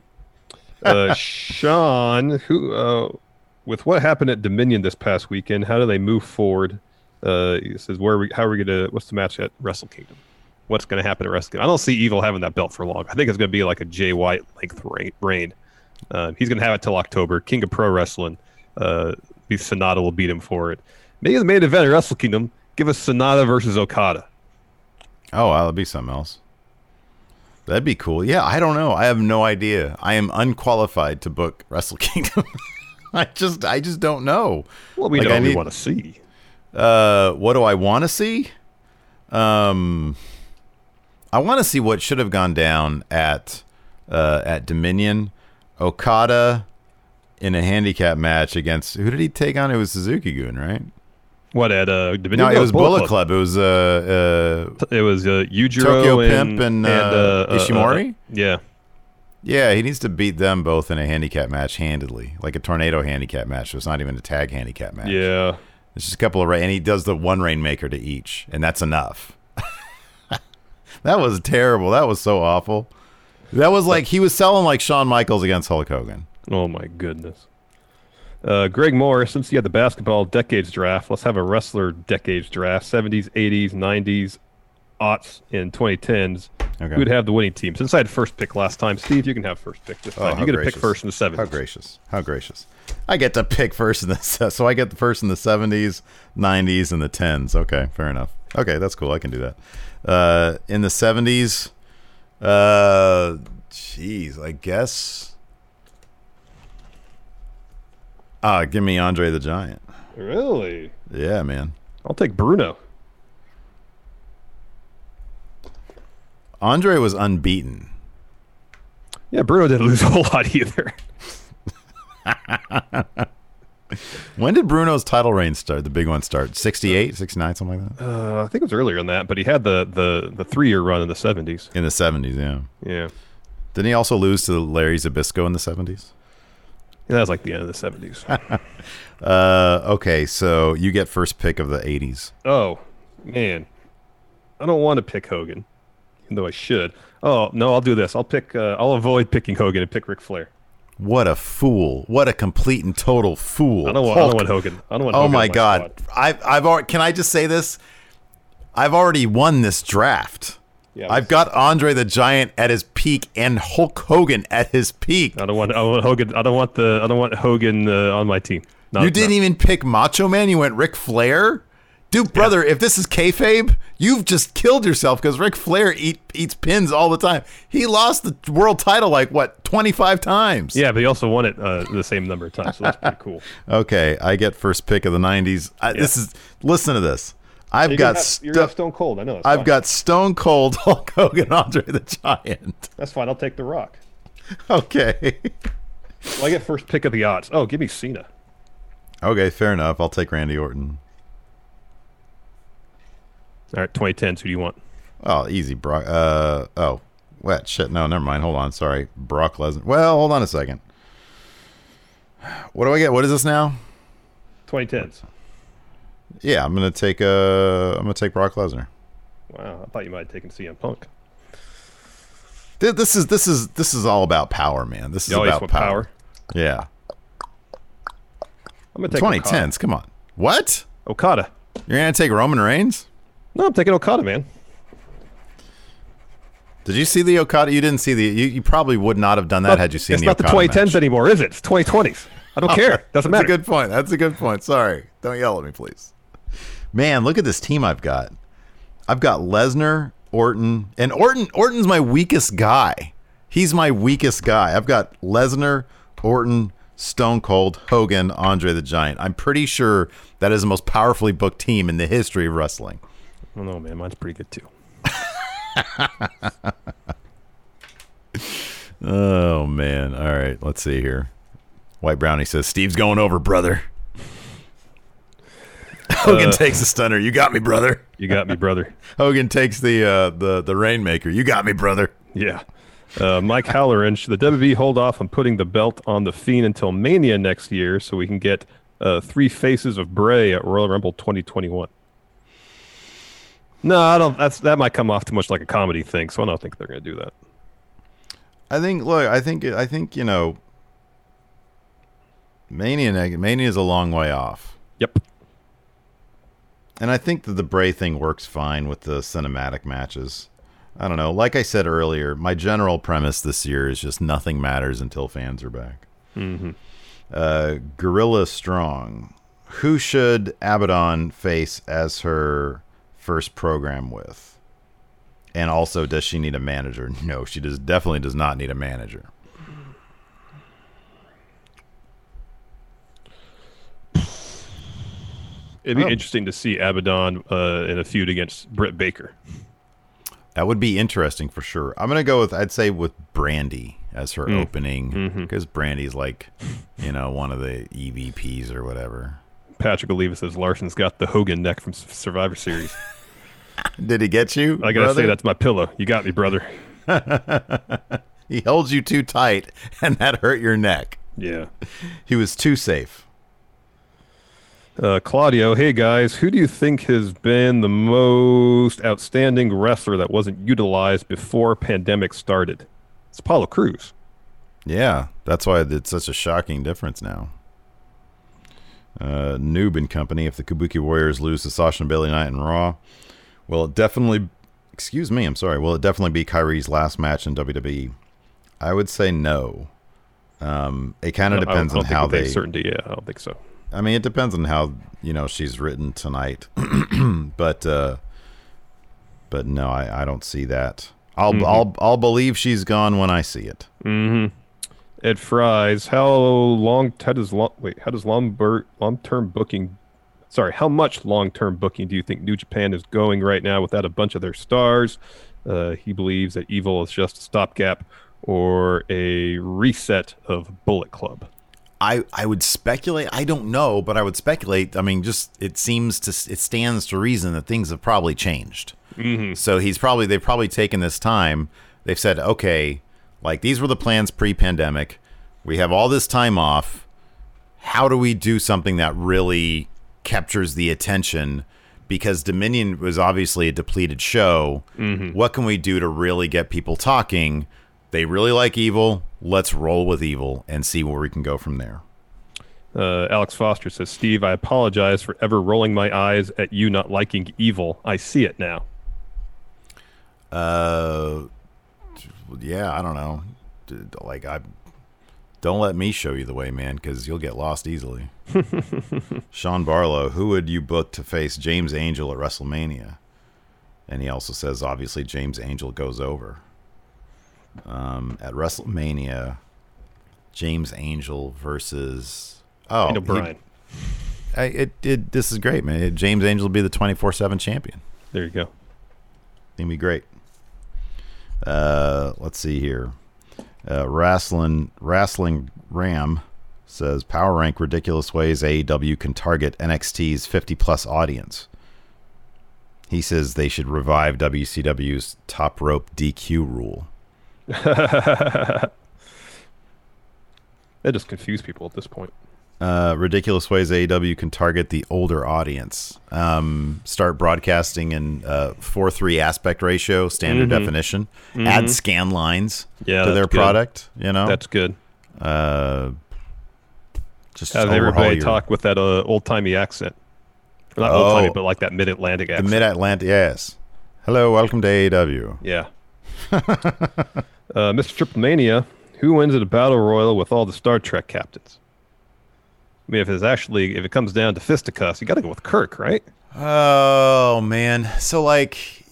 Uh, Sean, who, uh, with what happened at Dominion this past weekend, how do they move forward? Uh, he says, where are we, how are we going to, what's the match at Wrestle Kingdom? What's going to happen at Wrestle Kingdom? I don't see Evil having that belt for long. I think it's going to be like a Jay White length reign. Uh, he's going to have it till October. King of Pro Wrestling. Uh, the Sanada will beat him for it. Maybe the main event at Wrestle Kingdom, give us Sanada versus Okada. Oh, that'd be something else. That'd be cool. Yeah, I don't know. I have no idea. I am unqualified to book Wrestle Kingdom. I just, I just don't know. Well, we Like, know I need- want to see. Uh, what do I want to see? Um, I want to see what should have gone down at uh, at Dominion. Okada in a handicap match against who did he take on? It was Suzuki Gun, right? What at uh? Dominion? No, it was Bullet Club. It was uh, uh It was uh, Yujiro Tokyo and, Pimp and, uh, uh, Ishimori? yeah, Yeah, he needs to beat them both in a handicap match handedly, like a tornado handicap match. So it's not even a tag handicap match. Yeah. It's just a couple of rain, and he does the one rainmaker to each, and that's enough. that was terrible. That was so awful. That was like he was selling like Shawn Michaels against Hulk Hogan. Oh my goodness. Uh, Greg Moore, since you had the basketball decades draft, let's have a wrestler decades draft 70s, 80s, 90s, aughts, and 2010s. Okay. Who'd have the winning team? Since I had first pick last time, Steve, you can have first pick this Oh, time. how you get to pick first in the 70s. How gracious. How gracious. I get to pick first in the so I get the first in the 70s, 90s and the 10s. Okay, fair enough. Okay, that's cool. I can do that. Uh in the 70s uh jeez, I guess uh give me Andre the Giant. Really? Yeah, man. I'll take Bruno. Andre was unbeaten. Yeah, Bruno didn't lose a whole lot either. When did Bruno's title reign start? The big one start? 68, 69, something like that? Uh, I think it was earlier than that, but he had the the, the three year run in the 70s. In the 70s, yeah. Yeah. Didn't he also lose to Larry Zbyszko in the 70s? That was like the end of the 70s. Uh, okay, so you get first pick of the 80s. oh, man. I don't want to pick Hogan, even though I should. Oh, no, I'll do this. I'll pick, uh, I'll avoid picking Hogan and pick Ric Flair. What a fool! What a complete and total fool! I don't want, I don't want Hogan. I don't want Oh Hogan my god! squad. I've I've already, can I just say this? I've already won this draft. Yeah, I've got Andre the Giant at his peak and Hulk Hogan at his peak. I don't want, I don't want Hogan. I don't want the, I don't want Hogan uh, on my team. Not, you didn't not- even pick Macho Man. You went Ric Flair. Dude, brother, if this is kayfabe, you've just killed yourself because Ric Flair eat, eats pins all the time. He lost the world title like what twenty five times. Yeah, but he also won it uh, the same number of times, so that's pretty cool. Okay, I get first pick of the '90s. I, This is listen to this. I've You got have, sto- you're Stone Cold. I know. I've fine. got Stone Cold Hulk Hogan, Andre the Giant. That's fine. I'll take The Rock. Okay. Well, I get first pick of the odds. Oh, give me Cena. Okay, fair enough. I'll take Randy Orton. All right, 2010s. Who do you want? Oh, easy, Brock. Uh oh, what shit? No, never mind. Hold on. Sorry, Brock Lesnar. Well, hold on a second. What do I get? What is this now? 2010s. Yeah, I'm gonna take uh, I'm gonna take Brock Lesnar. Wow, I thought you might have taken CM Punk. Th- This is this is this is all about power, man. This is You about power. power. Yeah, I'm gonna take 2010s. Come on. What? Okada. Okada. You're gonna take Roman Reigns? No, I'm taking Okada, man. Did you see the Okada? You didn't see the. You, you probably would not have done that had you seen the it's the not the 2010s match. anymore, is it? It's 2020s. I don't care. Doesn't That's matter. a good point. That's a good point. Sorry. Don't yell at me, please. Man, look at this team I've got. I've got Lesnar, Orton, and Orton. Orton's my weakest guy. He's my weakest guy. I've got Lesnar, Orton, Stone Cold, Hogan, Andre the Giant. I'm pretty sure that is the most powerfully booked team in the history of wrestling. I don't know, man. Mine's pretty good too. Oh man. All right, let's see here. White Brownie says, Steve's going over, brother. Hogan takes the stunner. You got me, brother. You got me, brother. Hogan takes the uh, the the rainmaker. You got me, brother. Yeah. Uh, Mike Halloran, should the WWE hold off on putting the belt on the Fiend until Mania next year so we can get uh, three faces of Bray at Royal Rumble 2021? No, I don't. That's that might come off too much like a comedy thing, so I don't think they're going to do that. I think. Look, I think. I think you know. Mania. Mania is a long way off, Yep. And I think that the Bray thing works fine with the cinematic matches. I don't know. Like I said earlier, my general premise this year is just nothing matters until fans are back. Mm-hmm. Uh, Gorilla Strong. Who should Abaddon face as her first program with? And also, does she need a manager? No, she does definitely does not need a manager. It'd be Oh. interesting to see Abaddon uh, in a feud against Britt Baker. That would be interesting for sure. I'm gonna go with I'd say with Brandi as her Mm. opening because Brandi's like, you know, one of the EVPs or whatever. Patrick Oliva says Larson's got the Hogan neck from Survivor Series. Did he get you? I gotta brother? say that's my pillow. You got me, brother. he held you too tight, and that hurt your neck. Yeah. He was too safe. Uh, Claudio, hey guys, who do you think has been the most outstanding wrestler that wasn't utilized before pandemic started? It's Apollo Crews. Yeah, that's why it's such a shocking difference now. Uh, Noob and company. If the Kabuki Warriors lose to Sasha and Bayley Knight and Raw, will it definitely? Excuse me, I'm sorry. Will it definitely be Kairi's last match in WWE? I would say no. Um, it kind of No, depends on how with they. certainty. Yeah, I don't think so. I mean, it depends on how you know she's written tonight, but uh, but no, I, I don't see that. I'll Mm-hmm. I'll I'll believe she's gone when I see it. Mm-hmm. Ed Fries, how long? How does long? Wait, how does long long term booking? Sorry, how much long term booking do you think New Japan is going right now without a bunch of their stars? Uh, he believes that Evil is just a stopgap or a reset of Bullet Club. I I would speculate. I don't know, but I would speculate. I mean, just it seems to it stands to reason that things have probably changed. Mm-hmm. So he's probably they've probably taken this time. They've said, okay, like these were the plans pre-pandemic. We have all this time off. How do we do something that really captures the attention? Because Dominion was obviously a depleted show. What can we do to really get people talking? They really like Evil. Let's roll with Evil and see where we can go from there. Uh, Alex Foster says, Steve, I apologize for ever rolling my eyes at you not liking Evil. I see it now. Uh, yeah, I don't know. Like I, don't let me show you the way, man, because you'll get lost easily. Sean Barlow, who would you book to face James Angel at WrestleMania? And he also says, obviously, James Angel goes over. Um, at WrestleMania, James Angel versus oh, Daniel he- I, it, it this is great, man. James Angel will be the twenty four seven champion. There you go. It'd be great. Uh, let's see here. Uh, wrestling, wrestling Ram says power rank ridiculous ways AEW can target NXT's 50 plus audience. He says they should revive WCW's top rope DQ rule. That just confuse people at this point. Uh, ridiculous ways AEW can target the older audience. Um, start broadcasting in uh, four three aspect ratio, standard definition. Add scan lines Mm-hmm. Yeah, to their that's good. product. You know, That's good. uh, just Have everybody your- talk with that uh, old timey accent. Not Oh. old timey, but like that mid Atlantic the accent. mid Atlantic. Yes. Hello, welcome to AEW. yeah. uh, Mr. Triple Mania, who wins at a battle royal with all the Star Trek captains? I mean, if it's actually if it comes down to fisticuffs, you got to go with Kirk, right? Oh man, so like,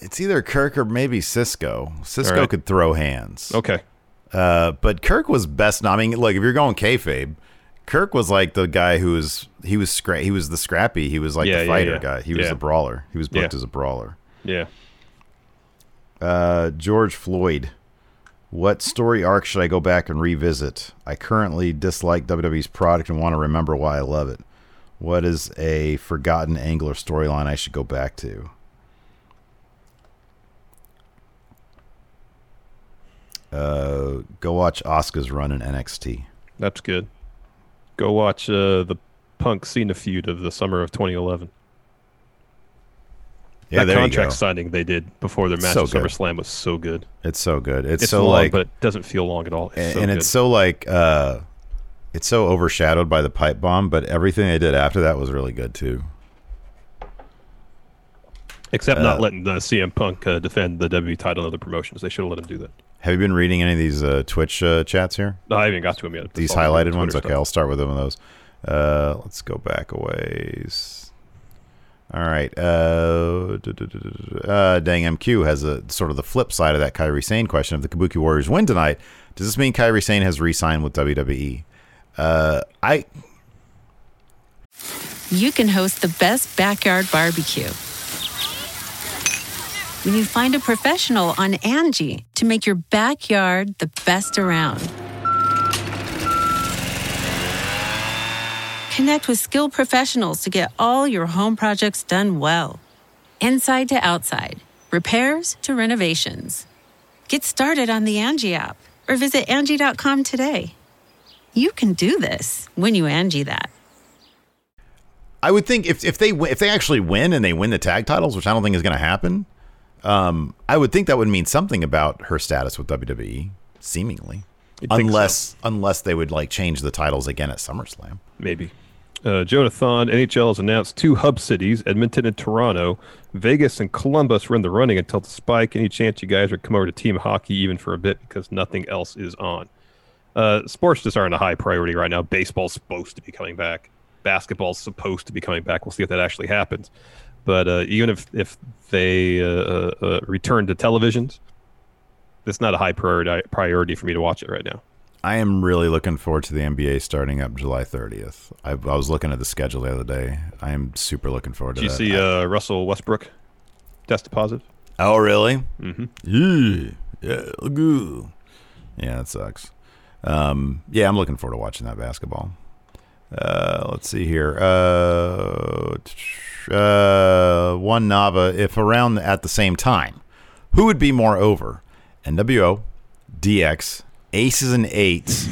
it's either Kirk or maybe Sisko. Sisko right. could throw hands. Okay. Uh, but Kirk was best. I mean, like if you're going kayfabe, Kirk was like the guy who was he was scra- he was the scrappy. He was like Yeah, the yeah, fighter yeah. guy. He was Yeah. the brawler. He was booked Yeah. as a brawler. Yeah. Uh, George Floyd. What story arc should I go back and revisit? I currently dislike WWE's product and want to remember why I love it. What is a forgotten angle or storyline I should go back to? Uh, go watch Oscar's run in NXT. That's good. Go watch uh, the Punk Cena feud of the summer of 2011. Yeah, that contract signing they did before their match So at. SummerSlam was so good. It's so good. It's, It's so long, like but it doesn't feel long at all. It's and, so and it's so like uh it's so overshadowed by the pipe bomb but everything they did after that was really good too Except uh, not letting the CM Punk uh, defend the WWE title in other promotions. They should have let him do that. have you been reading any of these uh, twitch uh, chats here No, I haven't got to them yet. These highlighted ones okay i'll start with them of those uh let's go back a ways all right uh, uh dang mq has a sort of the flip side of that Kairi Sane question if the kabuki warriors win tonight does this mean Kairi Sane has re-signed with wwe uh i you can host the best backyard barbecue. When you find a professional on Angie to make your backyard the best around. Connect with skilled professionals to get all your home projects done well. Inside to outside, repairs to renovations. Get started on the Angie app or visit Angie.com today. You can do this when you Angie that. I would think if, if they if they actually win and they win the tag titles, which I don't think is going to happen, um, I would think that would mean something about her status with WWE, seemingly, You'd unless unless they would like change the titles again at SummerSlam. Maybe. Uh, Jonathan, NHL has announced two hub cities, Edmonton and Toronto. Vegas and Columbus were in the running until the spike. Any chance you guys would come over to team hockey even for a bit because nothing else is on? Uh, sports just aren't a high priority right now. Baseball's supposed to be coming back. Basketball's supposed to be coming back. We'll see if that actually happens. But uh, even if if they uh, uh, uh, return to televisions, it's not a high priority priority for me to watch it right now. I am really looking forward to the NBA starting up July 30th. I, I was looking at the schedule the other day. I am super looking forward to Did you see I- uh, Russell Westbrook tested positive? oh, really? Mm-hmm. Yeah, yeah, good. Yeah, that sucks. Um, yeah, I'm looking forward to watching that basketball. Uh, let's see here. Uh, uh, one Nava. If around at the same time, who would be more over? NWO, DX, Aces and Eights,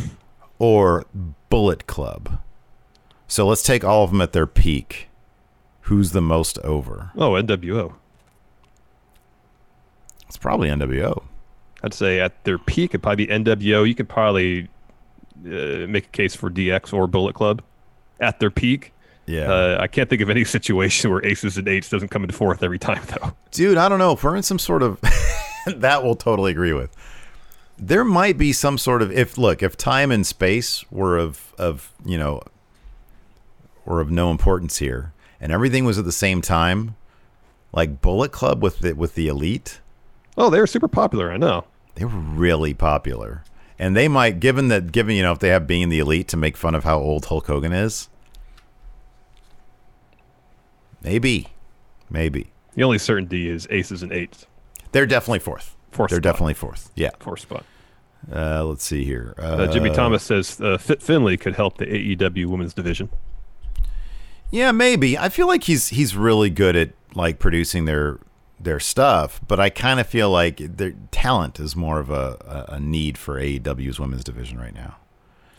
or Bullet Club? So let's take all of them at their peak. Who's the most over? Oh, NWO. It's probably NWO. I'd say at their peak, it'd probably be NWO. You could probably uh, make a case for DX or Bullet Club at their peak. Yeah. Uh, I can't think of any situation where Aces and Eights doesn't come into fourth every time, though. Dude, I don't know. If we're in some sort of that we'll totally agree with. There might be some sort of if look, if time and space were of of, you know, were of no importance here and everything was at the same time, like Bullet Club with the with the elite, Oh, they were super popular. I know. they were really popular. And they might given that given, you know, if they have being the elite to make fun of how old Hulk Hogan is. Maybe. Maybe. The only certainty is Aces and Eights, They're definitely fourth. Fourth They're spot. definitely fourth. Yeah. fourth spot. Uh, let's see here. Uh, Uh, Jimmy Thomas says uh, Fit Finley could help the AEW women's division. Yeah, maybe. I feel like he's he's really good at like producing their their stuff, but I kind of feel like their talent is more of a, a, need for AEW's women's division right now.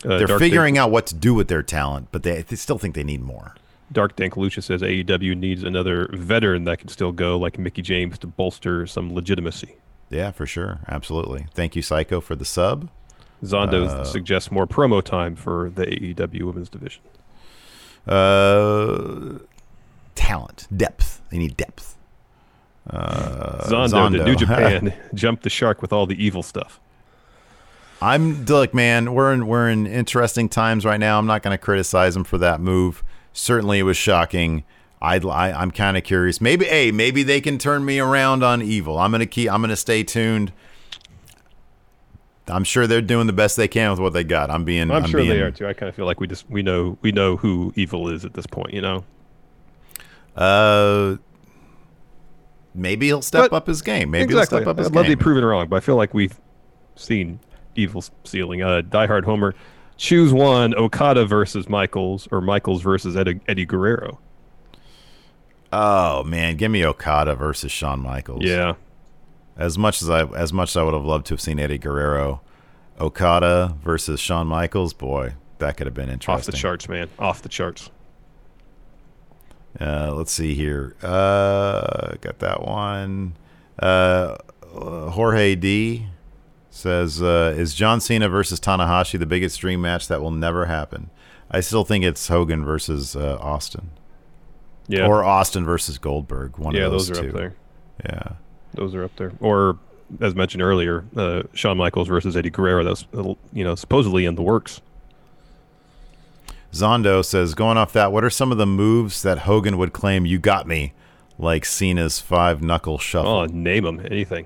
Uh, They're figuring out what to do with their talent, but they, they still think they need more. Dark Dank Lucha says AEW needs another veteran that can still go like Mickie James to bolster some legitimacy. Yeah, for sure. Absolutely. Thank you, Psycho, for the sub. Zondo Uh, suggests more promo time for the AEW women's division. Uh, talent, depth. They need depth. Uh, Zondo, the New Japan jumped the shark with all the evil stuff. I'm look, man. We're in we're in interesting times right now. I'm not going to criticize him for that move. Certainly, it was shocking. I'd, I I'm kind of curious. Maybe, hey, maybe they can turn me around on evil. I'm gonna keep. I'm gonna stay tuned. I'm sure they're doing the best they can with what they got. I'm being. I'm, sure being, they are too. I kind of feel like we just we know we know who evil is at this point. You know, Uh, maybe he'll step But- up his game. Maybe exactly. he'll step up his I'd love to game. be proven wrong, but I feel like we've seen evil's ceiling. Uh, Die Hard Homer, choose one: Okada versus Michaels, or Michaels versus Eddie, Eddie Guerrero. oh man, give me Okada versus Shawn Michaels. Yeah, As much as I as much as I would have loved to have seen Eddie Guerrero, Okada versus Shawn Michaels, boy, that could have been interesting. off the charts, man, off the charts. Uh, let's see here. Uh, got that one. Uh, Jorge D says, uh, "Is John Cena versus Tanahashi the biggest dream match that will never happen?" I still think it's Hogan versus uh, Austin, Yeah, or Austin versus Goldberg. One yeah, of those, those are two. up there. Yeah. Those are up there. Or as mentioned earlier, uh, Shawn Michaels versus Eddie Guerrero. That's you know supposedly in the works. Zondo says, going off that, what are some of the moves that Hogan would claim you got me, like Cena's five knuckle shuffle? Oh, name them anything.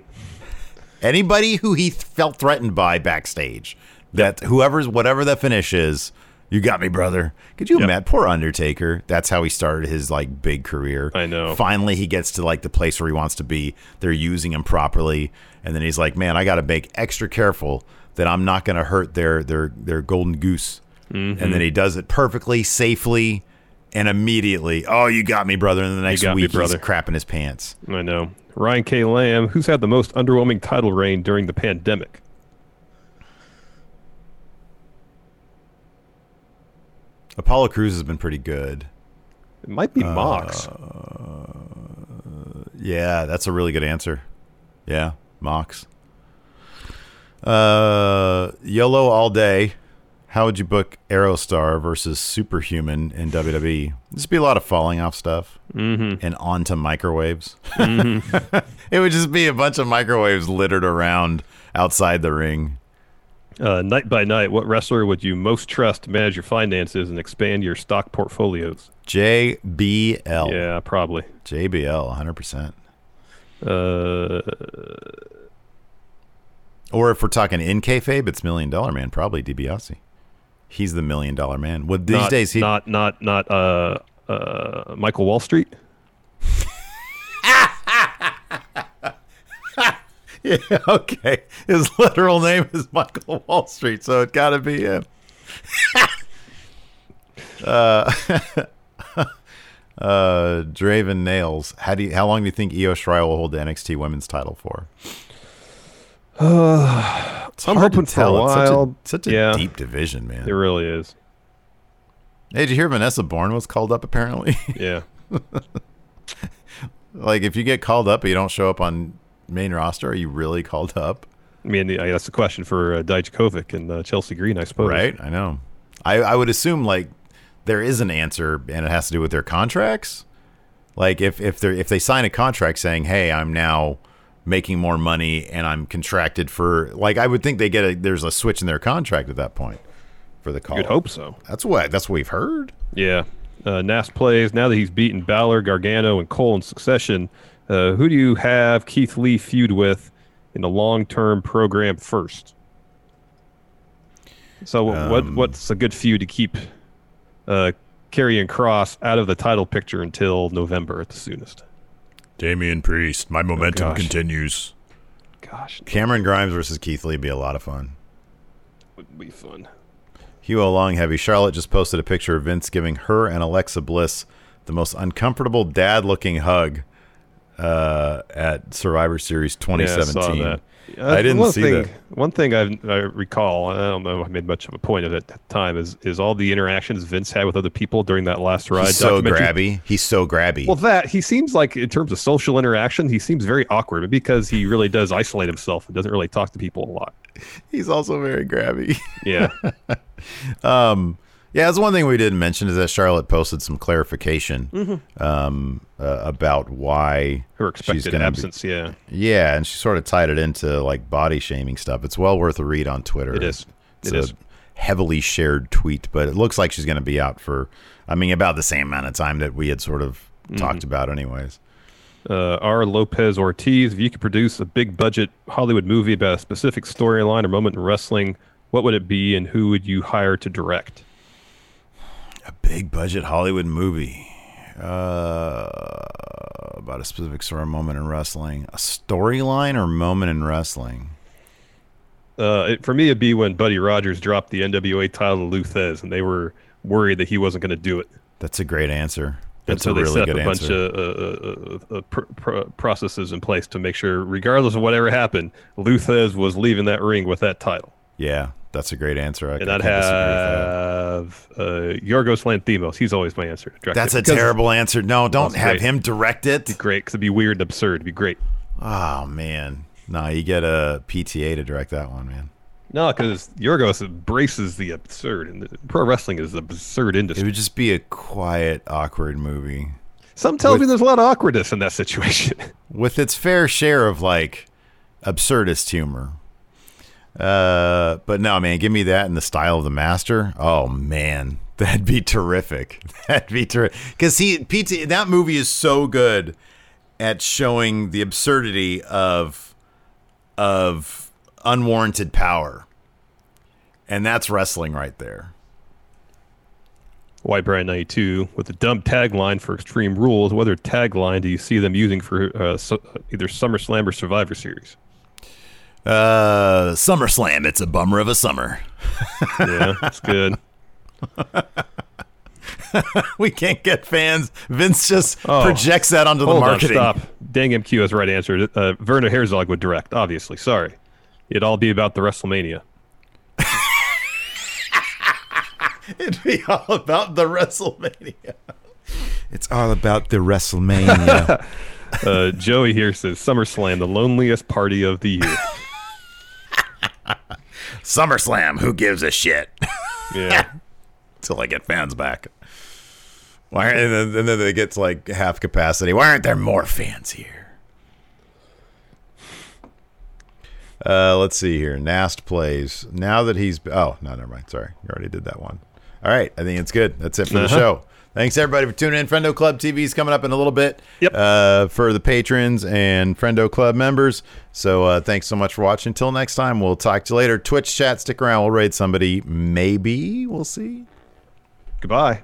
Anybody who he th- felt threatened by backstage, that whoever's whatever the finish is, you got me, brother. Could you Yep. imagine? Poor Undertaker. That's how he started his like big career. I know. Finally, he gets to like the place where he wants to be. They're using him properly, and then he's like, "Man, I got to make extra careful that I'm not going to hurt their their their golden goose." Mm-hmm. And then he does it perfectly, safely, and immediately, oh, you got me, brother. And the next got me, week, he's brother. crapping his pants. I know. Ryan K. Lamb, who's had the most underwhelming title reign during the pandemic? Apollo Crews has been pretty good. It might be Mox. Yeah, that's a really good answer. Yeah, Mox. Uh, YOLO all day. How would you book Aerostar versus Superhuman in WWE? This would be a lot of falling off stuff and onto microwaves. it would just be a bunch of microwaves littered around outside the ring. Uh, night by night, what wrestler would you most trust to manage your finances and expand your stock portfolios? JBL. Yeah, probably. JBL, 100%. Uh, Or if we're talking in kayfabe, it's Million Dollar Man, probably DiBiase. He's the Million Dollar Man. Well, these not, days, he not not not uh uh Michael Wall Street. Yeah, okay. His literal name is Michael Wall Street, so it got to be him. uh, uh, Draven Nails. How do you, how long do you think Io Shirai will hold the NXT Women's title for? It's I'm hard to hoping for a tell. It's such a, such a Yeah. deep division, man. It really is. Hey, did you hear Vanessa Borne was called up? Apparently, Yeah. like if you get called up, but you don't show up on main roster, are you really called up? I mean, that's the question for uh, Dijakovic and uh, Chelsea Green, I suppose. Right? I know. I, I would assume like there is an answer and it has to do with their contracts. Like if if they if they sign a contract saying, "Hey, I'm now making more money and I'm contracted for," like I would think they get a there's a switch in their contract at that point for the call. You'd hope so. That's what that's what we've heard. Yeah. Uh, Nas plays now that he's beaten Balor, Gargano, and Cole in succession. Uh, who do you have Keith Lee feud with in the long-term program first? So what what's a good feud to keep uh, Karrion Cross out of the title picture until November at the soonest? Damian Priest, my momentum gosh. continues. Gosh, Cameron Grimes versus Keith Lee would be a lot of fun. would be fun. Hugo Long Heavy. Charlotte just posted a picture of Vince giving her and Alexa Bliss the most uncomfortable dad looking hug uh, at Survivor Series Yeah, I 2017. saw that. I didn't one see thing, that. One thing I, I recall, I don't know if I made much of a point of it at the time, is is all the interactions Vince had with other people during that last ride. He's so grabby. He's so grabby. Well, that he seems like in terms of social interaction, he seems very awkward because he really does isolate himself and doesn't really talk to people a lot. He's also very grabby. Yeah, um, yeah, that's one thing we didn't mention is that Charlotte posted some clarification um, uh, about why her expected gonna be- absence. yeah, Yeah, and she sort of tied it into like body shaming stuff. It's well worth a read on Twitter. It is. It's It a is. heavily shared tweet, but it looks like she's going to be out for, I mean, about the same amount of time that we had sort of Mm-hmm. talked about, anyways. uh, R. Lopez Ortiz. If you could produce a big budget Hollywood movie about a specific storyline or moment in wrestling, what would it be, and who would you hire to direct? A big budget Hollywood movie uh, about a specific sort of moment in wrestling, a storyline or moment in wrestling. Uh, it, for me, it'd be when Buddy Rogers dropped the NWA title to Lou Thesz, and they were worried that he wasn't going to do it. That's a great answer. And That's so a they really set good up a bunch answer. of uh, uh, uh, pr- pr- processes in place to make sure, regardless of whatever happened, Lou Thesz was leaving that ring with that title. yeah, that's a great answer. I, And I'd can't disagree with that. have uh, Yorgos Lanthimos. He's always my answer. That's a terrible answer. No, don't have great. him direct it. It'd be great because it'd be weird and absurd. It'd be great. Oh man, no, you get a PTA to direct that one, man. No, because Yorgos embraces the absurd, and the, pro wrestling is an absurd industry. It would just be a quiet, awkward movie Some tell me there's a lot of awkwardness in that situation. with its fair share of like absurdist humor. Uh, but no, man, give me that in the style of the master. Oh man, that'd be terrific. That'd be terrific. Because he, PT, that movie is so good at showing the absurdity of of unwarranted power, and that's wrestling right there. White Brand 92 with the dumb tagline for Extreme Rules. What other tagline do you see them using for uh, su- either SummerSlam or Survivor Series? Uh, SummerSlam. It's a bummer of a summer. Yeah, that's good. we can't get fans. Vince just Oh, projects that onto the marketing. on, stop. Dang MQ has the right answer. Uh, Werner Herzog would direct, obviously. Sorry. It'd all be about the WrestleMania. It'd be all about the WrestleMania. It's all about the WrestleMania. Uh, Joey here says SummerSlam, the loneliest party of the year. SummerSlam, who gives a shit? Yeah. Till I get fans back. Why? And then, and then they get to like half capacity. Why aren't there more fans here? Uh, let's see here. Nast plays now that he's. Oh no, never mind. Sorry, you already did that one. All right, I think it's good. That's it for the Uh-huh. show. Thanks everybody for tuning in. Friendo Club TV is coming up in a little bit. Yep. Uh, for the patrons and Friendo Club members. So uh, thanks so much for watching. Until next time, we'll talk to you later. Twitch chat, stick around. We'll raid somebody. Maybe we'll see. Goodbye.